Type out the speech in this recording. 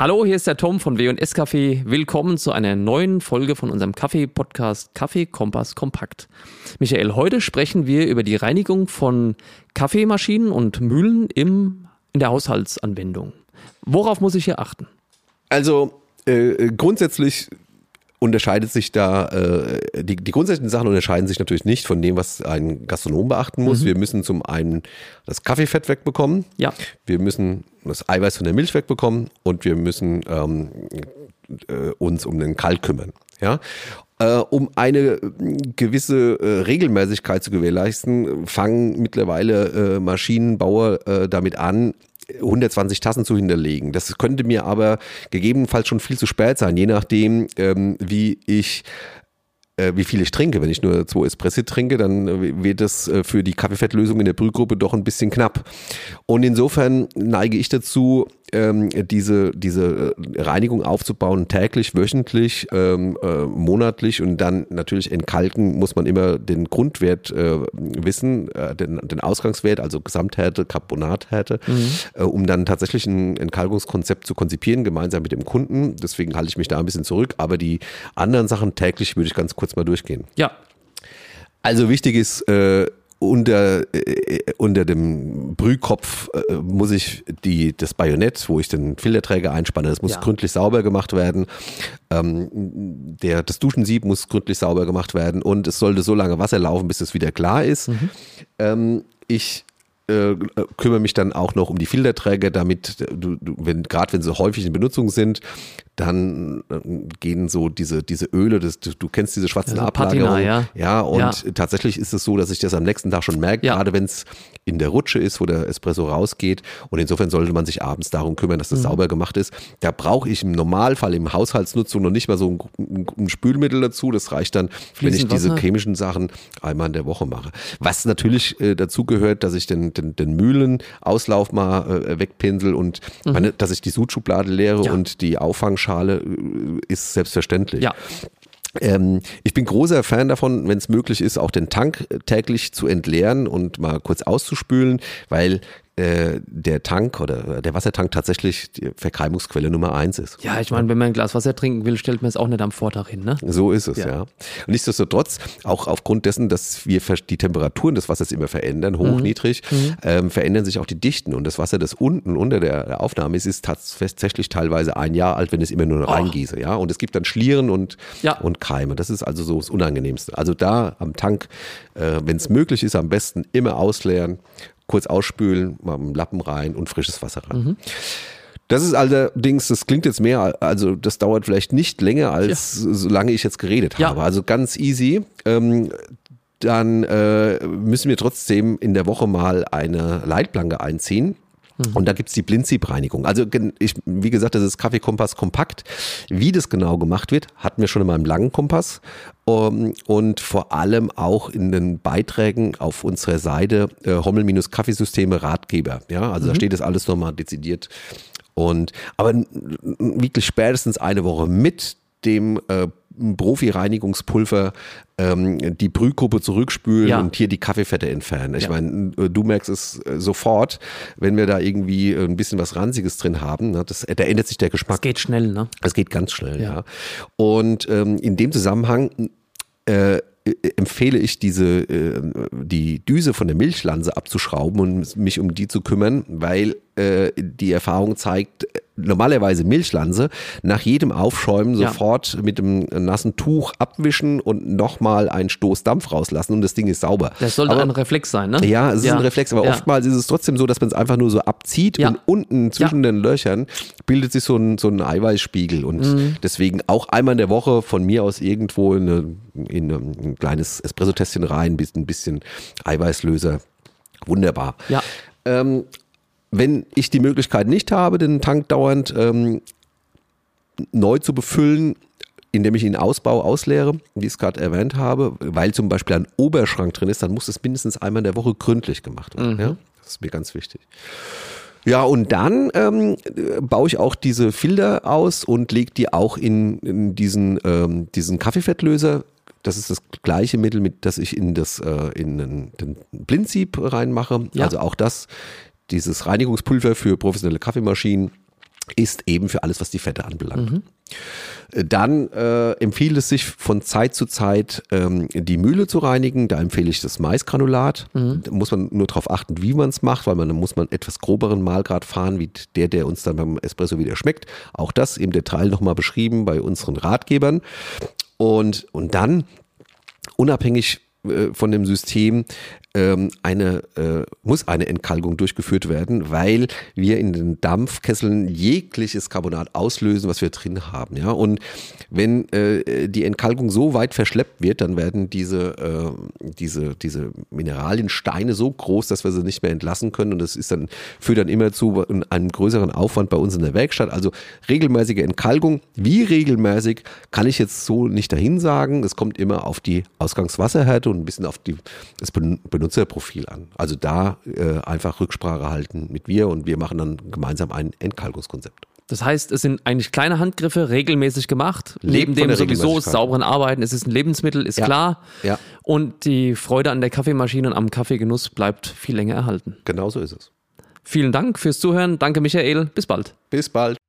Hallo, hier ist der Tom von W&S Café. Willkommen zu einer neuen Folge von unserem Kaffee-Podcast Kaffee Kompass Kompakt. Michael, heute sprechen wir über die Reinigung von Kaffeemaschinen und Mühlen im, in der Haushaltsanwendung. Worauf muss ich hier achten? Also äh, grundsätzlich unterscheidet sich da, äh, die, die grundsätzlichen Sachen unterscheiden sich natürlich nicht von dem, was ein Gastronom beachten muss. Mhm. Wir müssen zum einen das Kaffeefett wegbekommen. Ja. Wir müssen das Eiweiß von der Milch wegbekommen und wir müssen ähm, äh, uns um den Kalk kümmern. Ja. Äh, um eine gewisse äh, Regelmäßigkeit zu gewährleisten, fangen mittlerweile äh, Maschinenbauer äh, damit an, 120 Tassen zu hinterlegen. Das könnte mir aber gegebenenfalls schon viel zu spät sein, je nachdem, ähm, wie ich äh, wie viel ich trinke. Wenn ich nur zwei Espresso trinke, dann äh, wird das äh, für die Kaffeefettlösung in der Brühgruppe doch ein bisschen knapp. Und insofern neige ich dazu, ähm, diese, diese Reinigung aufzubauen, täglich, wöchentlich, ähm, äh, monatlich und dann natürlich entkalken muss man immer den Grundwert äh, wissen, äh, den, den Ausgangswert, also Gesamthärte, Carbonathärte, mhm. um dann tatsächlich ein Entkalkungskonzept zu konzipieren, gemeinsam mit dem Kunden. Deswegen halte ich mich da ein bisschen zurück, aber die anderen Sachen täglich würde ich ganz kurz mal durchgehen. Ja. Also wichtig ist, äh, unter, äh, unter dem Brühkopf äh, muss ich die, das Bajonett, wo ich den Filterträger einspanne, das muss ja. gründlich sauber gemacht werden. Ähm, der, das Duschensieb muss gründlich sauber gemacht werden und es sollte so lange Wasser laufen, bis es wieder klar ist. Mhm. Ähm, ich äh, kümmere mich dann auch noch um die Filterträger, damit du, du wenn gerade wenn sie häufig in Benutzung sind, dann äh, gehen so diese, diese Öle, das, du, du kennst diese schwarzen also Ablagerungen. ja. ja, und ja. tatsächlich ist es so, dass ich das am nächsten Tag schon merke, ja. gerade wenn es in der Rutsche ist, wo der Espresso rausgeht. Und insofern sollte man sich abends darum kümmern, dass das mhm. sauber gemacht ist. Da brauche ich im Normalfall im Haushaltsnutzung noch nicht mal so ein, ein Spülmittel dazu. Das reicht dann, wenn ich diese chemischen Sachen einmal in der Woche mache. Was natürlich äh, dazu gehört, dass ich den, den, den Mühlenauslauf mal äh, wegpinsel und mhm. meine, dass ich die Sudschublade leere und die Auffangschale äh, ist selbstverständlich. Ja. Ähm, ich bin großer Fan davon, wenn es möglich ist, auch den Tank täglich zu entleeren und mal kurz auszuspülen, weil äh, der Tank oder der Wassertank tatsächlich die Verkeimungsquelle Nummer eins ist. Ja, ich meine, wenn man ein Glas Wasser trinken will, stellt man es auch nicht am Vortag hin, ne? So ist es, ja. ja. Und nichtsdestotrotz, auch aufgrund dessen, dass wir die Temperaturen des Wassers immer verändern, hoch, mhm. niedrig, mhm. Ähm, verändern sich auch die Dichten. Und das Wasser, das unten unter der Aufnahme ist, ist tatsächlich teilweise ein Jahr alt, wenn es immer nur reingieße, ja. Und es gibt dann Schlieren und, ja. und Keime. Das ist also so das Unangenehmste. Also da am Tank, äh, wenn es möglich ist, am besten immer ausleeren kurz ausspülen, mal einen Lappen rein und frisches Wasser rein. Mhm. Das ist allerdings, das klingt jetzt mehr, also das dauert vielleicht nicht länger, als ja. solange ich jetzt geredet ja. habe. Also ganz easy. Ähm, dann äh, müssen wir trotzdem in der Woche mal eine Leitplanke einziehen. Mhm. Und da gibt's die Blindsiebreinigung. Also ich, wie gesagt, das ist Kaffeekompass kompakt. Wie das genau gemacht wird, hatten wir schon in meinem langen Kompass. Um, ähm, und vor allem auch in den Beiträgen auf unserer Seite äh, Hommel-Kaffeesysteme Ratgeber. Ja, also mhm. da steht das alles nochmal dezidiert. Und aber wirklich spätestens eine Woche mit dem äh, Profi-Reinigungspulver ähm, die Brühgruppe zurückspülen ja. und hier die Kaffeefette entfernen. Ich ja. meine, äh, du merkst es äh, sofort, wenn wir da irgendwie ein bisschen was Ranziges drin haben. Ne? Das, da ändert sich der Geschmack. Es geht schnell, ne? Es geht ganz schnell, ja. ja. Und ähm, in dem Zusammenhang äh, empfehle ich diese äh, die Düse von der Milchlanse abzuschrauben und mich um die zu kümmern, weil äh, die Erfahrung zeigt, normalerweise Milchlanse, nach jedem Aufschäumen ja. sofort mit dem nassen Tuch abwischen und nochmal einen Stoß Dampf rauslassen und das Ding ist sauber. Das sollte aber, ein Reflex sein, ne? Ja, es ja. ist ein Reflex, aber ja. oftmals ist es trotzdem so, dass man es einfach nur so abzieht und unten zwischen den Löchern bildet sich so ein, so ein Eiweißspiegel und mhm. deswegen auch einmal in der Woche von mir aus irgendwo in, eine, in ein kleines Espresso-Tässchen rein, ein bisschen Eiweißlöser. Wunderbar. Ja. Ähm, wenn ich die Möglichkeit nicht habe, den Tank dauernd ähm, neu zu befüllen, indem ich ihn ausbaue, ausleere, wie ich es gerade erwähnt habe, weil zum Beispiel ein Oberschrank drin ist, dann muss es mindestens einmal in der Woche gründlich gemacht werden. Mhm. Ja? Das ist mir ganz wichtig. Ja, und dann ähm, baue ich auch diese Filter aus und lege die auch in, in diesen, ähm, diesen Kaffeefettlöser. Das ist das gleiche Mittel, mit das ich in das äh, in den, den Blindsieb reinmache. Ja. Also auch das dieses Reinigungspulver für professionelle Kaffeemaschinen ist eben für alles, was die Fette anbelangt. Mhm. Dann äh, empfiehlt es sich von Zeit zu Zeit ähm, die Mühle zu reinigen. Da empfehle ich das Maisgranulat. Mhm. Da muss man nur darauf achten, wie man es macht, weil man dann muss man etwas groberen Mahlgrad fahren, wie der, der uns dann beim Espresso wieder schmeckt. Auch das im Detail nochmal beschrieben bei unseren Ratgebern. Und, und dann unabhängig äh, von dem System ähm, eine, äh, muss eine Entkalkung durchgeführt werden, weil wir in den Dampfkesseln jegliches Carbonat auslösen, was wir drin haben. Ja? Und wenn äh, die Entkalkung so weit verschleppt wird, dann werden diese, äh, diese, diese Mineraliensteine so groß, dass wir sie nicht mehr entlassen können. Und das ist dann, führt dann immer zu einem größeren Aufwand bei uns in der Werkstatt. Also regelmäßige Entkalkung. Wie regelmäßig kann ich jetzt so nicht dahin sagen. Es kommt immer auf die Ausgangswasserhärte und ein bisschen auf die, das Benutzerprofil an. Also da äh, einfach Rücksprache halten mit wir und wir machen dann gemeinsam ein Entkalkungskonzept. Das heißt, es sind eigentlich kleine Handgriffe, regelmäßig gemacht. Neben dem sowieso sauberen Arbeiten. Es ist ein Lebensmittel, ist ja, klar. Ja. Und die Freude an der Kaffeemaschine und am Kaffeegenuss bleibt viel länger erhalten. Genau so ist es. Vielen Dank fürs Zuhören. Danke, Michael. Bis bald. Bis bald.